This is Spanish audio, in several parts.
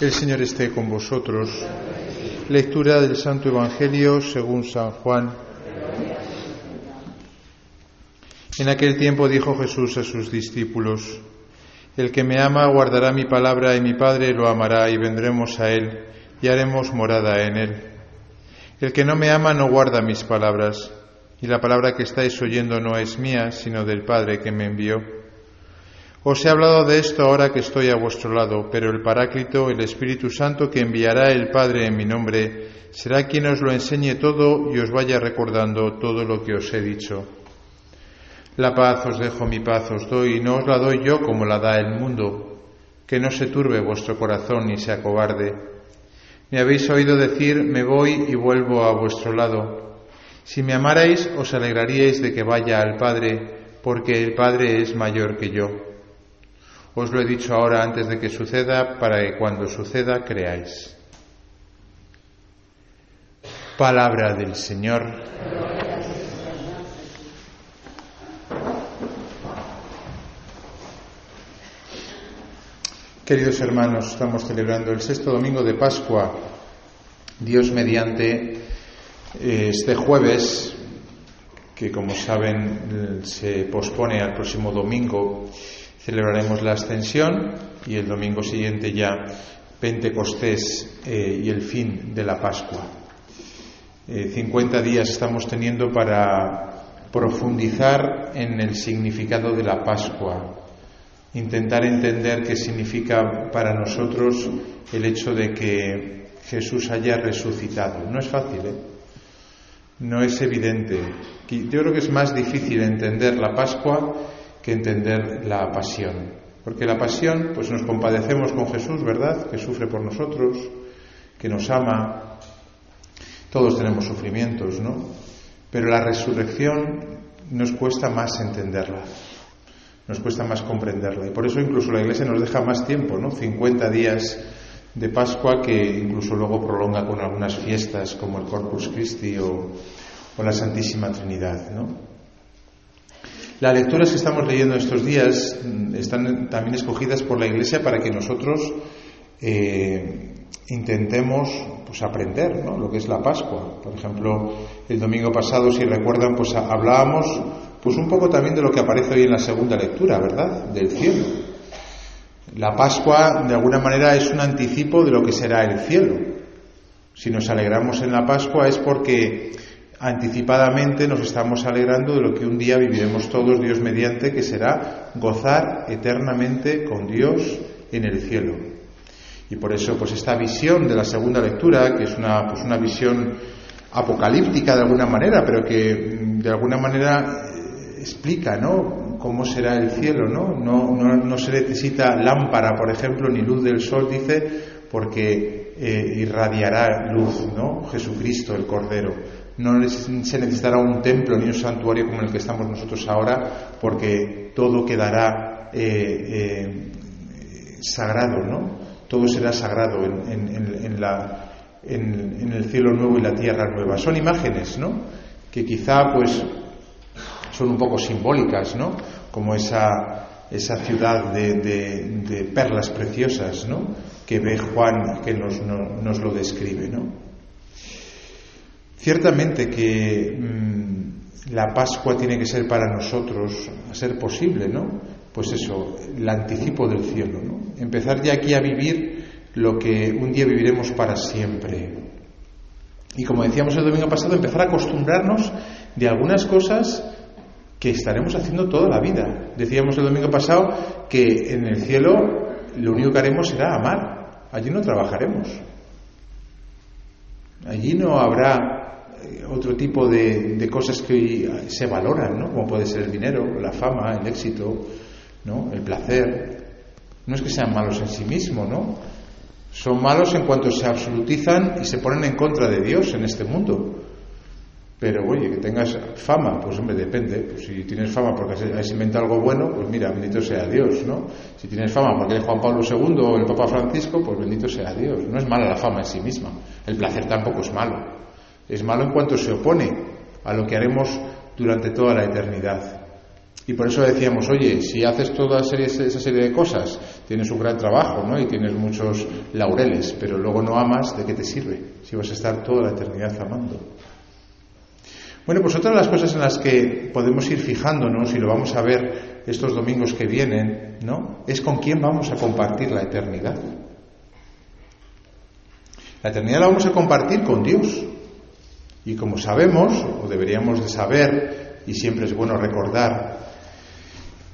El Señor esté con vosotros. Lectura del Santo Evangelio según San Juan. En aquel tiempo dijo Jesús a sus discípulos, El que me ama guardará mi palabra y mi Padre lo amará y vendremos a él y haremos morada en él. El que no me ama no guarda mis palabras y la palabra que estáis oyendo no es mía, sino del Padre que me envió. Os he hablado de esto ahora que estoy a vuestro lado, pero el Paráclito, el Espíritu Santo que enviará el Padre en mi nombre, será quien os lo enseñe todo y os vaya recordando todo lo que os he dicho. La paz os dejo, mi paz os doy, y no os la doy yo como la da el mundo, que no se turbe vuestro corazón ni se acobarde. Me habéis oído decir, me voy y vuelvo a vuestro lado. Si me amarais, os alegraríais de que vaya al Padre, porque el Padre es mayor que yo. Os lo he dicho ahora antes de que suceda, para que cuando suceda creáis. Palabra del Señor. Queridos hermanos, estamos celebrando el sexto domingo de Pascua. Dios mediante este jueves, que como saben se pospone al próximo domingo, celebraremos la ascensión y el domingo siguiente ya Pentecostés eh, y el fin de la Pascua. Eh, 50 días estamos teniendo para profundizar en el significado de la Pascua, intentar entender qué significa para nosotros el hecho de que Jesús haya resucitado. No es fácil, ¿eh? no es evidente. Yo creo que es más difícil entender la Pascua que entender la pasión. Porque la pasión, pues nos compadecemos con Jesús, ¿verdad? Que sufre por nosotros, que nos ama. Todos tenemos sufrimientos, ¿no? Pero la resurrección nos cuesta más entenderla, nos cuesta más comprenderla. Y por eso incluso la Iglesia nos deja más tiempo, ¿no? 50 días de Pascua que incluso luego prolonga con algunas fiestas como el Corpus Christi o, o la Santísima Trinidad, ¿no? Las lecturas que estamos leyendo estos días mm, están también escogidas por la Iglesia para que nosotros eh, intentemos pues, aprender lo que es la Pascua. Por ejemplo, el domingo pasado, si recuerdan, pues hablábamos pues un poco también de lo que aparece hoy en la segunda lectura, ¿verdad? Del cielo. La Pascua, de alguna manera, es un anticipo de lo que será el cielo. Si nos alegramos en la Pascua es porque anticipadamente nos estamos alegrando de lo que un día viviremos todos, Dios mediante, que será gozar eternamente con Dios en el cielo. Y por eso, pues esta visión de la segunda lectura, que es una, pues una visión apocalíptica de alguna manera, pero que mm, de alguna manera eh, explica, ¿no? Cómo será el cielo, ¿no? No, no, no se necesita lámpara, por ejemplo, ni luz del sol, dice, porque eh, irradiará luz, ¿no? Jesucristo, el Cordero no se necesitará un templo ni un santuario como el que estamos nosotros ahora, porque todo quedará eh, eh, sagrado, ¿no? Todo será sagrado en, la, en, el cielo nuevo y la tierra nueva. Son imágenes, ¿no? Que quizá, pues, son un poco simbólicas, ¿no? Como esa, esa ciudad de, perlas preciosas, ¿no? Que ve Juan, que nos, nos lo describe, ¿no? Ciertamente que mm, la Pascua tiene que ser para nosotros, a ser posible, ¿no? Pues eso, el anticipo del cielo, ¿no? Empezar ya aquí a vivir lo que un día viviremos para siempre. Y como decíamos el domingo pasado, empezar a acostumbrarnos de algunas cosas que estaremos haciendo toda la vida. Decíamos el domingo pasado que en el cielo lo único que haremos será amar. Allí no trabajaremos. Allí no habrá eh, otro tipo de, cosas que se valoran, ¿no? Como puede ser el dinero, la fama, el éxito, ¿no? El placer. No es que sean malos en sí mismos, ¿no? Son malos en cuanto se absolutizan y se ponen en contra de Dios en este mundo. Pero oye, que tengas fama, pues hombre, depende. Pues si tienes fama porque has inventado algo bueno, pues mira, bendito sea Dios, ¿no? Si tienes fama porque eres Juan Pablo II o el Papa Francisco, pues bendito sea Dios. No es mala la fama en sí misma. El placer tampoco es malo. Es malo en cuanto se opone a lo que haremos durante toda la eternidad. Y por eso decíamos, oye, si haces toda esa serie de cosas, tienes un gran trabajo, ¿no? Y tienes muchos laureles, pero luego no amas, ¿de qué te sirve? Si vas a estar toda la eternidad amando. Bueno, pues otra de las cosas en las que podemos ir fijándonos, y lo vamos a ver estos domingos que vienen, ¿no? Es con quién vamos a compartir la eternidad. La eternidad la vamos a compartir con Dios. Y como sabemos, o deberíamos de saber, y siempre es bueno recordar,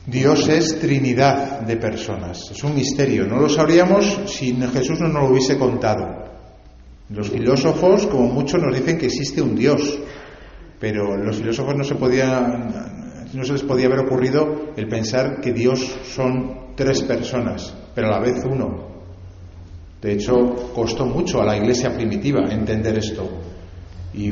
Dios es Trinidad de personas. Es un misterio. No lo sabríamos si Jesús no nos lo hubiese contado. Los filósofos, como muchos, nos dicen que existe un Dios, pero los filósofos no se no se les podía haber ocurrido el pensar que Dios son tres personas, pero a la vez uno. De hecho, costó mucho a la iglesia primitiva entender esto. Y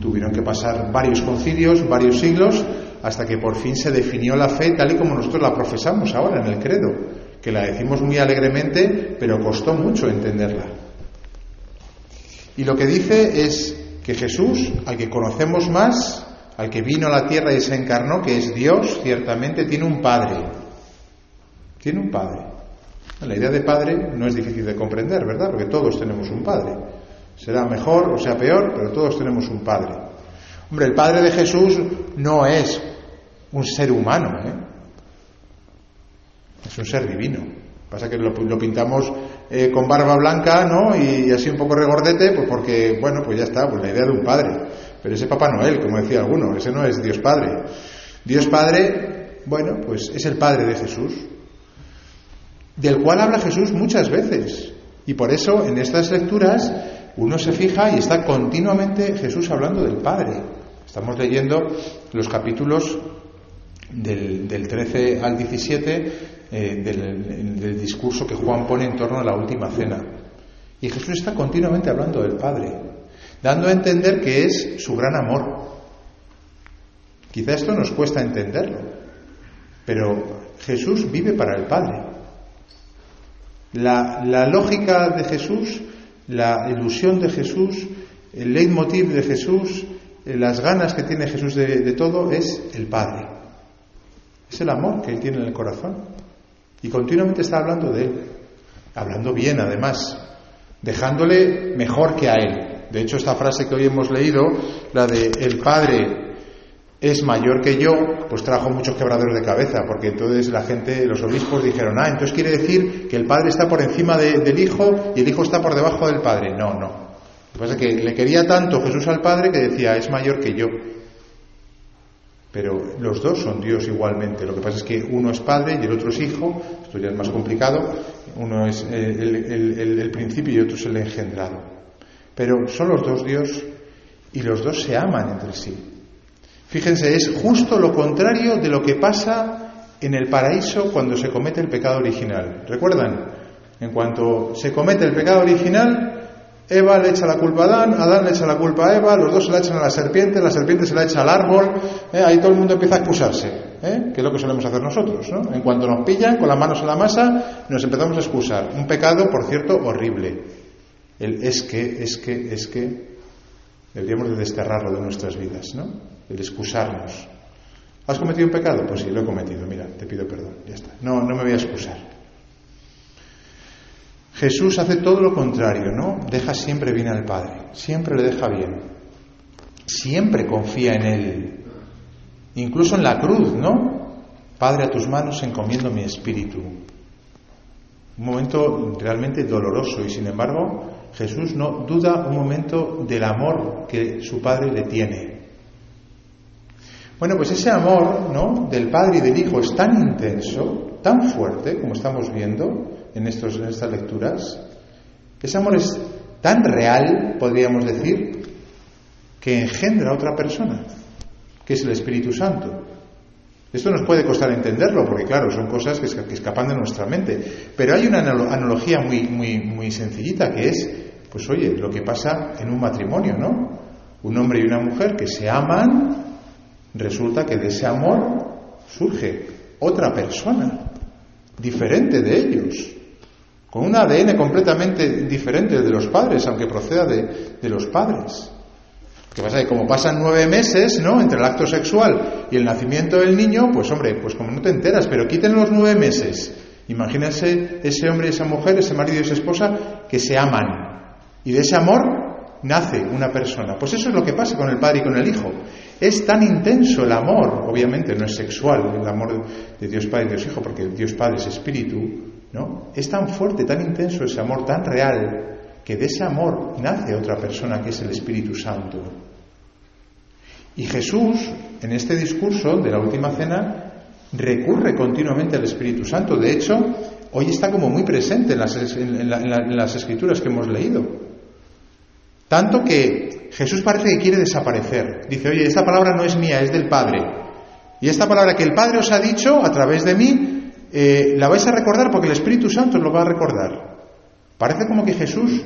tuvieron que pasar varios concilios, varios siglos, hasta que por fin se definió la fe tal y como nosotros la profesamos ahora en el credo, que la decimos muy alegremente, pero costó mucho entenderla. Y lo que dice es que Jesús, al que conocemos más, al que vino a la tierra y se encarnó, que es Dios, ciertamente tiene un Padre. Tiene un Padre. La idea de padre no es difícil de comprender, ¿verdad? Porque todos tenemos un padre. Será mejor o sea peor, pero todos tenemos un padre. Hombre, el padre de Jesús no es un ser humano, ¿eh? es un ser divino. Pasa que lo, pintamos eh, con barba blanca, ¿no? Y, así un poco regordete, pues porque, bueno, pues ya está, pues la idea de un padre. Pero ese Papá Noel, como decía alguno, ese no es Dios Padre. Dios Padre, bueno, pues es el Padre de Jesús del cual habla Jesús muchas veces. Y por eso en estas lecturas uno se fija y está continuamente Jesús hablando del Padre. Estamos leyendo los capítulos del, 13 al 17 eh, del, discurso que Juan pone en torno a la última cena. Y Jesús está continuamente hablando del Padre, dando a entender que es su gran amor. Quizá esto nos cuesta entenderlo, pero Jesús vive para el Padre. La, lógica de Jesús, la ilusión de Jesús, el leitmotiv de Jesús, eh, las ganas que tiene Jesús de, todo es el Padre. Es el amor que Él tiene en el corazón. Y continuamente está hablando de Él. Hablando bien, además. Dejándole mejor que a Él. De hecho, esta frase que hoy hemos leído, la de el Padre es mayor que yo, pues trajo muchos quebraderos de cabeza, porque entonces la gente, los obispos dijeron, ah, entonces quiere decir que el padre está por encima del hijo y el hijo está por debajo del padre. No, no. Lo que pasa es que le quería tanto Jesús al padre que decía, es mayor que yo. Pero los dos son Dios igualmente. Lo que pasa es que uno es padre y el otro es hijo. Esto ya es más complicado. Uno es el, el principio y otro es el engendrado. Pero son los dos Dios y los dos se aman entre sí. Fíjense, es justo lo contrario de lo que pasa en el paraíso cuando se comete el pecado original. ¿Recuerdan? En cuanto se comete el pecado original, Eva le echa la culpa a Adán, Adán le echa la culpa a Eva, los dos se la echan a la serpiente, la serpiente se la echa al árbol, ¿eh? ahí todo el mundo empieza a excusarse, ¿eh? que es lo que solemos hacer nosotros. ¿no? En cuanto nos pillan con las manos en la masa, nos empezamos a excusar. Un pecado, por cierto, horrible. El es que, es que, es que, deberíamos de desterrarlo de nuestras vidas, ¿no? el excusarnos. ¿Has cometido un pecado? Pues sí, lo he cometido, mira, te pido perdón, ya está. No, no me voy a excusar. Jesús hace todo lo contrario, ¿no? Deja siempre bien al Padre, siempre le deja bien, siempre confía en Él, incluso en la cruz, ¿no? Padre, a tus manos encomiendo mi espíritu. Un momento realmente doloroso y sin embargo Jesús no duda un momento del amor que su Padre le tiene. Bueno, pues ese amor ¿no? del Padre y del Hijo es tan intenso, tan fuerte, como estamos viendo en, estos, en estas lecturas. Ese amor es tan real, podríamos decir, que engendra otra persona, que es el Espíritu Santo. Esto nos puede costar entenderlo, porque claro, son cosas que, escapan de nuestra mente. Pero hay una analogía muy, muy, muy sencillita, que es, pues oye, lo que pasa en un matrimonio, ¿no? Un hombre y una mujer que se aman resulta que de ese amor surge otra persona, diferente de ellos, con un ADN completamente diferente de los padres, aunque proceda de, los padres. ¿Qué pasa? Que como pasan nueve meses, ¿no? Entre el acto sexual y el nacimiento del niño, pues hombre, pues como no te enteras, pero quiten los nueve meses. Imagínense ese hombre y esa mujer, ese marido y esa esposa, que se aman. Y de ese amor nace una persona. Pues eso es lo que pasa con el padre y con el hijo. Es tan intenso el amor, obviamente no es sexual, el amor de Dios Padre y Dios Hijo, porque Dios Padre es espíritu, ¿no? Es tan fuerte, tan intenso ese amor, tan real, que de ese amor nace otra persona que es el Espíritu Santo. Y Jesús, en este discurso de la última cena, recurre continuamente al Espíritu Santo. De hecho, hoy está como muy presente en las, escrituras que hemos leído. Tanto que Jesús parece que quiere desaparecer. Dice, oye, esta palabra no es mía, es del Padre. Y esta palabra que el Padre os ha dicho a través de mí, eh, la vais a recordar porque el Espíritu Santo lo va a recordar. Parece como que Jesús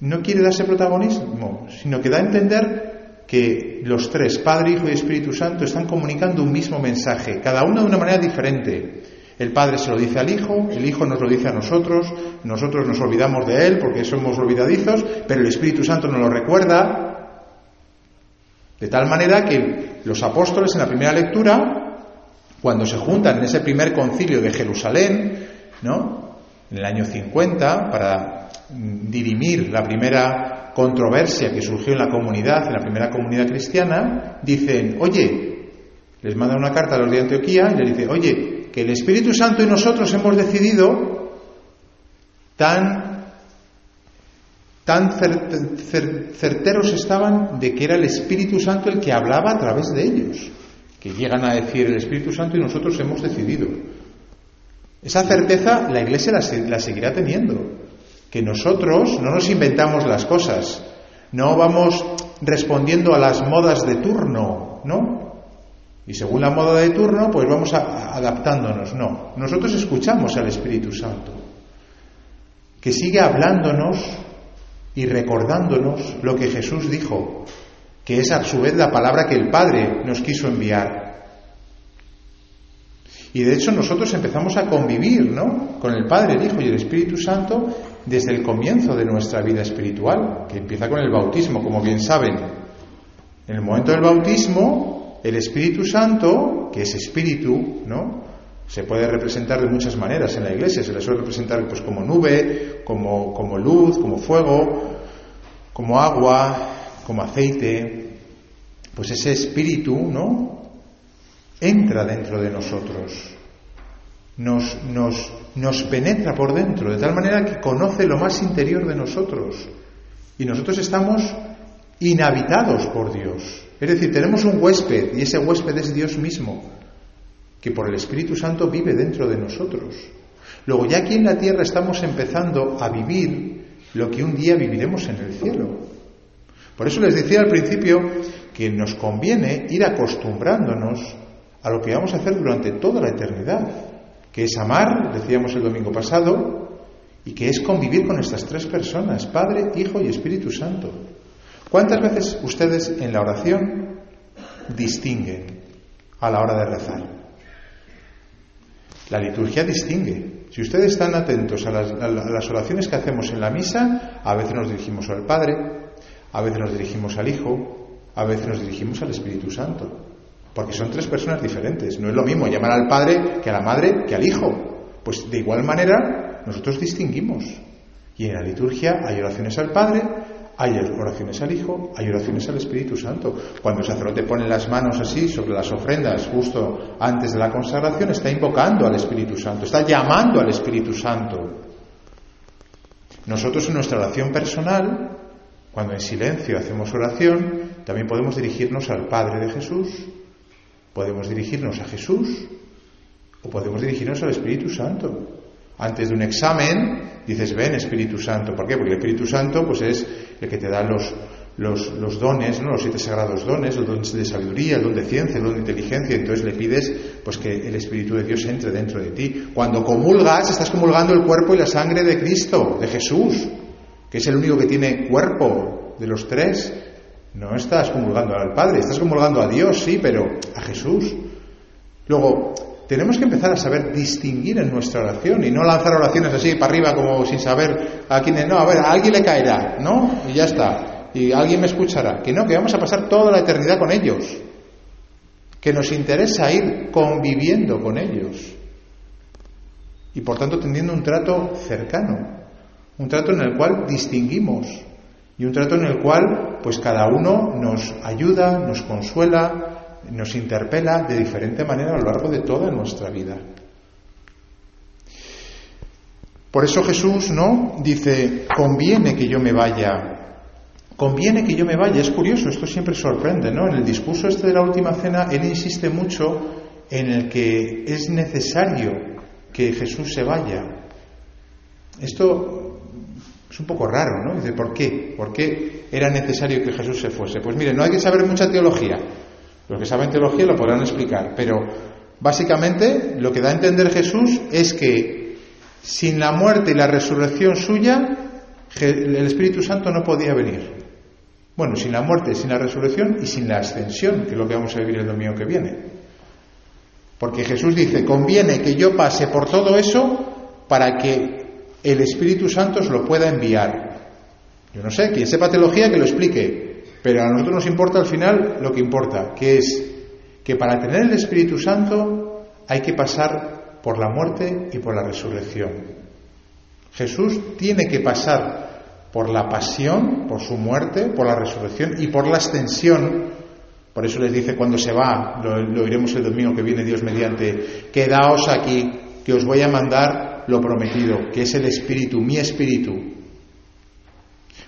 no quiere darse protagonismo, sino que da a entender que los tres, Padre, Hijo y Espíritu Santo, están comunicando un mismo mensaje, cada uno de una manera diferente. El Padre se lo dice al Hijo, el Hijo nos lo dice a nosotros, nosotros nos olvidamos de Él porque somos olvidadizos, pero el Espíritu Santo nos lo recuerda. De tal manera que los apóstoles en la primera lectura, cuando se juntan en ese primer concilio de Jerusalén, ¿no? En el año 50, para dirimir la primera controversia que surgió en la comunidad, en la primera comunidad cristiana, dicen, oye, les manda una carta a los de Antioquía y les dice, oye, que el Espíritu Santo y nosotros hemos decidido tan, tan certeros estaban de que era el Espíritu Santo el que hablaba a través de ellos, que llegan a decir el Espíritu Santo y nosotros hemos decidido. Esa certeza la Iglesia la seguirá teniendo que nosotros no nos inventamos las cosas, no vamos respondiendo a las modas de turno, ¿no? Y según la moda de turno, pues vamos adaptándonos, no. Nosotros escuchamos al Espíritu Santo, que sigue hablándonos y recordándonos lo que Jesús dijo, que es a su vez la palabra que el Padre nos quiso enviar. Y de hecho nosotros empezamos a convivir ¿no? con el Padre, el Hijo y el Espíritu Santo desde el comienzo de nuestra vida espiritual, que empieza con el bautismo, como bien saben. En el momento del bautismo, el Espíritu Santo, que es espíritu, ¿no? Se puede representar de muchas maneras en la iglesia. Se le suele representar pues, como nube, como, como luz, como fuego, como agua, como aceite. Pues ese espíritu, ¿no? entra dentro de nosotros, nos, nos, nos penetra por dentro, de tal manera que conoce lo más interior de nosotros. Y nosotros estamos inhabitados por Dios. Es decir, tenemos un huésped y ese huésped es Dios mismo, que por el Espíritu Santo vive dentro de nosotros. Luego ya aquí en la tierra estamos empezando a vivir lo que un día viviremos en el cielo. Por eso les decía al principio que nos conviene ir acostumbrándonos a lo que vamos a hacer durante toda la eternidad, que es amar, decíamos el domingo pasado, y que es convivir con estas tres personas, Padre, Hijo y Espíritu Santo. ¿Cuántas veces ustedes en la oración distinguen a la hora de rezar? La liturgia distingue. Si ustedes están atentos a las, a las, oraciones que hacemos en la misa, a veces nos dirigimos al Padre, a veces nos dirigimos al Hijo, a veces nos dirigimos al Espíritu Santo. Porque son tres personas diferentes. No es lo mismo llamar al padre que a la madre que al hijo. Pues de igual manera nosotros distinguimos. Y en la liturgia hay oraciones al Padre, hay oraciones al Hijo, hay oraciones al Espíritu Santo. Cuando el sacerdote pone las manos así sobre las ofrendas justo antes de la consagración, está invocando al Espíritu Santo, está llamando al Espíritu Santo. Nosotros en nuestra oración personal, cuando en silencio hacemos oración, también podemos dirigirnos al Padre de Jesús, Podemos dirigirnos a Jesús o podemos dirigirnos al Espíritu Santo. Antes de un examen dices, ven Espíritu Santo. ¿Por qué? Porque el Espíritu Santo pues, es el que te da los, los, dones, ¿no? los siete sagrados dones, el don de sabiduría, el don de ciencia, el don de inteligencia. Entonces le pides pues, que el Espíritu de Dios entre dentro de ti. Cuando comulgas, estás comulgando el cuerpo y la sangre de Cristo, de Jesús, que es el único que tiene cuerpo de los tres. No estás comulgando al Padre, estás comulgando a Dios, sí, pero a Jesús. Luego, tenemos que empezar a saber distinguir en nuestra oración y no lanzar oraciones así para arriba como sin saber a quién. No, a ver, a alguien le caerá, ¿no? Y ya está. y alguien me escuchará. Que no, que vamos a pasar toda la eternidad con ellos. Que nos interesa ir conviviendo con ellos. Y por tanto teniendo un trato cercano. Un trato en el cual distinguimos. Y un trato en el cual, pues cada uno nos ayuda, nos consuela, nos interpela de diferente manera a lo largo de toda nuestra vida. Por eso Jesús, ¿no? Dice, conviene que yo me vaya. Conviene que yo me vaya. Es curioso, esto siempre sorprende, ¿no? En el discurso este de la última cena, él insiste mucho en el que es necesario que Jesús se vaya. Esto es un poco raro, ¿no? Dice, ¿por qué? ¿Por qué era necesario que Jesús se fuese? Pues mire, no hay que saber mucha teología. Los que saben teología lo podrán explicar, pero básicamente lo que da a entender Jesús es que sin la muerte y la resurrección suya, el Espíritu Santo no podía venir. Bueno, sin la muerte, sin la resurrección y sin la ascensión, que es lo que vamos a vivir el domingo que viene. Porque Jesús dice, conviene que yo pase por todo eso para que el Espíritu Santo os lo pueda enviar. Yo no sé, quien sepa teología que lo explique, pero a nosotros nos importa al final lo que importa, que es que para tener el Espíritu Santo hay que pasar por la muerte y por la resurrección. Jesús tiene que pasar por la pasión, por su muerte, por la resurrección y por la ascensión. Por eso les dice cuando se va, lo, oiremos el domingo que viene Dios mediante, quedaos aquí, que os voy a mandar lo prometido, que es el Espíritu, mi Espíritu.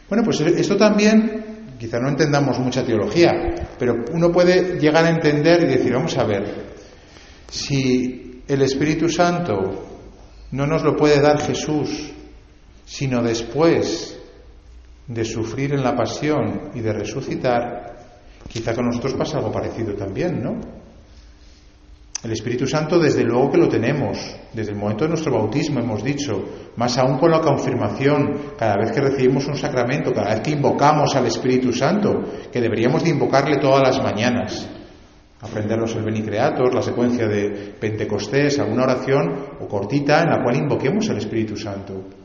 Bueno, pues esto también, quizá no entendamos mucha teología, pero uno puede llegar a entender y decir, vamos a ver, si el Espíritu Santo no nos lo puede dar Jesús, sino después de sufrir en la pasión y de resucitar, quizá con nosotros pasa algo parecido también, ¿no? El Espíritu Santo, desde luego que lo tenemos, desde el momento de nuestro bautismo hemos dicho, más aún con la confirmación, cada vez que recibimos un sacramento, cada vez que invocamos al Espíritu Santo, que deberíamos de invocarle todas las mañanas aprendernos el Beni Creator, la secuencia de Pentecostés, alguna oración o cortita en la cual invoquemos al Espíritu Santo.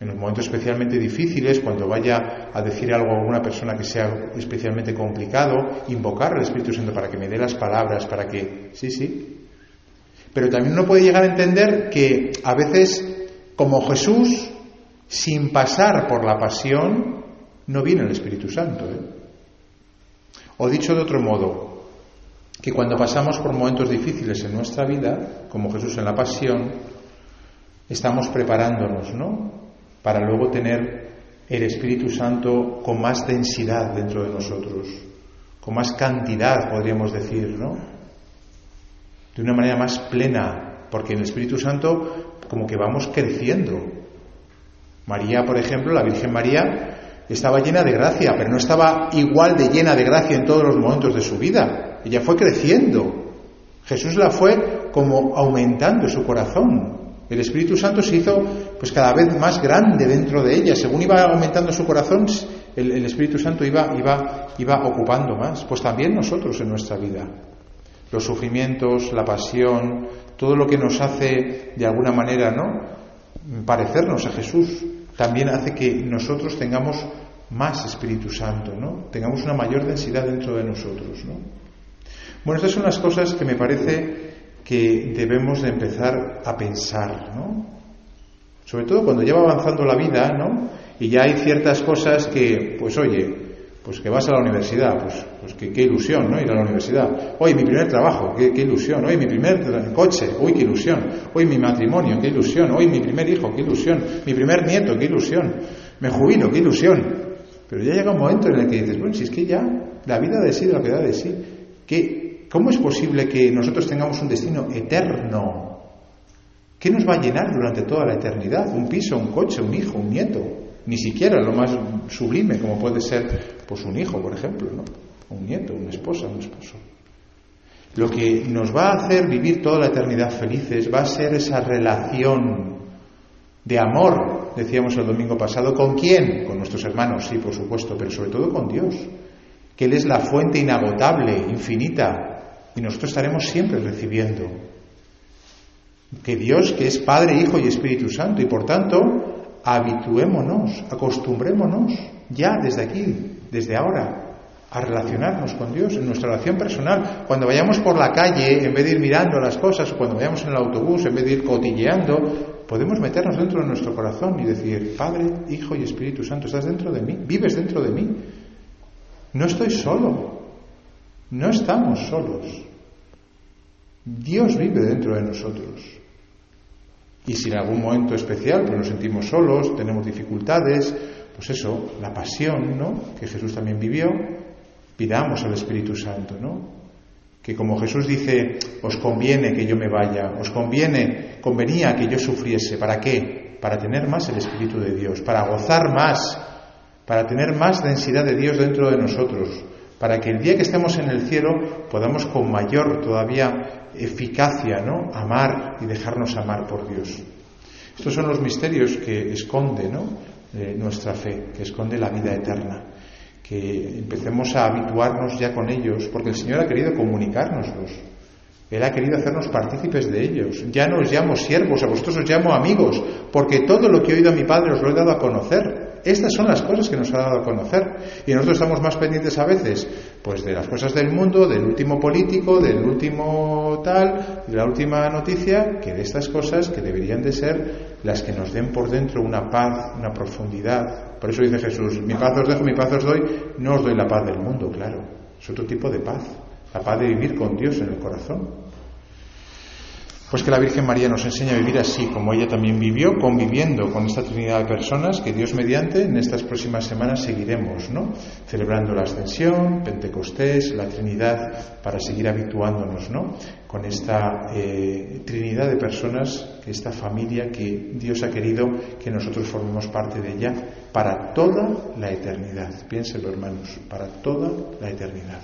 En los momentos especialmente difíciles, cuando vaya a decir algo a alguna persona que sea especialmente complicado, invocar al Espíritu Santo para que me dé las palabras, para que... Sí, sí. Pero también uno puede llegar a entender que a veces, como Jesús, sin pasar por la pasión, no viene el Espíritu Santo. ¿eh? O dicho de otro modo, que cuando pasamos por momentos difíciles en nuestra vida, como Jesús en la pasión, estamos preparándonos, ¿no? Para luego tener el Espíritu Santo con más densidad dentro de nosotros, con más cantidad, podríamos decir, ¿no? De una manera más plena, porque en el Espíritu Santo como que vamos creciendo. María, por ejemplo, la Virgen María, estaba llena de gracia, pero no estaba igual de llena de gracia en todos los momentos de su vida. Ella fue creciendo. Jesús la fue como aumentando su corazón. El Espíritu Santo se hizo pues cada vez más grande dentro de ella. Según iba aumentando su corazón, el, Espíritu Santo iba, iba, iba ocupando más. Pues también nosotros en nuestra vida. Los sufrimientos, la pasión, todo lo que nos hace de alguna manera, ¿no? Parecernos a Jesús, también hace que nosotros tengamos más Espíritu Santo, ¿no? Tengamos una mayor densidad dentro de nosotros, ¿no? Bueno, estas son las cosas que me parece que debemos de empezar a pensar, ¿no? Sobre todo cuando lleva avanzando la vida, ¿no? Y ya hay ciertas cosas que, pues oye, pues que vas a la universidad, pues, pues qué, ilusión, ¿no? Ir a la universidad. Hoy mi primer trabajo, qué, qué, ilusión. Hoy mi primer coche, uy, qué ilusión. Hoy mi matrimonio, qué ilusión. Hoy mi primer hijo, qué ilusión. Mi primer nieto, qué ilusión. Me jubilo, qué ilusión. Pero ya llega un momento en el que dices, bueno, si es que ya la vida de sí lo que da de sí, ¿qué, ¿Cómo es posible que nosotros tengamos un destino eterno? ¿Qué nos va a llenar durante toda la eternidad? ¿Un piso, un coche, un hijo, un nieto? Ni siquiera lo más sublime como puede ser pues un hijo, por ejemplo, ¿no? Un nieto, una esposa, un esposo. Lo que nos va a hacer vivir toda la eternidad felices va a ser esa relación de amor, decíamos el domingo pasado, ¿con quién? Con nuestros hermanos, sí, por supuesto, pero sobre todo con Dios, que Él es la fuente inagotable, infinita, y nosotros estaremos siempre recibiendo. Que Dios, que es Padre, Hijo y Espíritu Santo, y por tanto habituémonos, acostumbrémonos ya desde aquí, desde ahora, a relacionarnos con Dios en nuestra relación personal. Cuando vayamos por la calle, en vez de ir mirando las cosas, o cuando vayamos en el autobús, en vez de ir cotilleando, podemos meternos dentro de nuestro corazón y decir, Padre, Hijo y Espíritu Santo, estás dentro de mí, vives dentro de mí. No estoy solo, no estamos solos. Dios vive dentro de nosotros. Y si en algún momento especial pues nos sentimos solos, tenemos dificultades, pues eso, la pasión, ¿no? Que Jesús también vivió, pidamos al Espíritu Santo, ¿no? Que como Jesús dice, os conviene que yo me vaya, os conviene, convenía que yo sufriese. ¿Para qué? Para tener más el Espíritu de Dios, para gozar más, para tener más densidad de Dios dentro de nosotros, para que el día que estemos en el cielo podamos con mayor todavía eficacia, ¿no? Amar y dejarnos amar por Dios. Estos son los misterios que esconde, ¿no? Eh, nuestra fe, que esconde la vida eterna que empecemos a habituarnos ya con ellos, porque el Señor ha querido comunicárnoslos. Él ha querido hacernos partícipes de ellos. Ya no os llamo siervos, a vosotros os llamo amigos, porque todo lo que he oído a mi Padre os lo he dado a conocer. Estas son las cosas que nos ha dado a conocer. Y nosotros estamos más pendientes a veces, pues de las cosas del mundo, del último político, del último tal, de la última noticia, que de estas cosas que deberían de ser las que nos den por dentro una paz, una profundidad. Por eso dice Jesús, mi paz os dejo, mi paz os doy, no os doy la paz del mundo, claro. Es otro tipo de paz, la paz de vivir con Dios en el corazón. Pues que la Virgen María nos enseña a vivir así, como ella también vivió, conviviendo con esta Trinidad de personas que Dios mediante en estas próximas semanas seguiremos, ¿no? Celebrando la Ascensión, Pentecostés, la Trinidad, para seguir habituándonos, ¿no? Con esta eh, Trinidad de personas, esta familia que Dios ha querido que nosotros formemos parte de ella para toda la eternidad. Piénselo, hermanos, para toda la eternidad.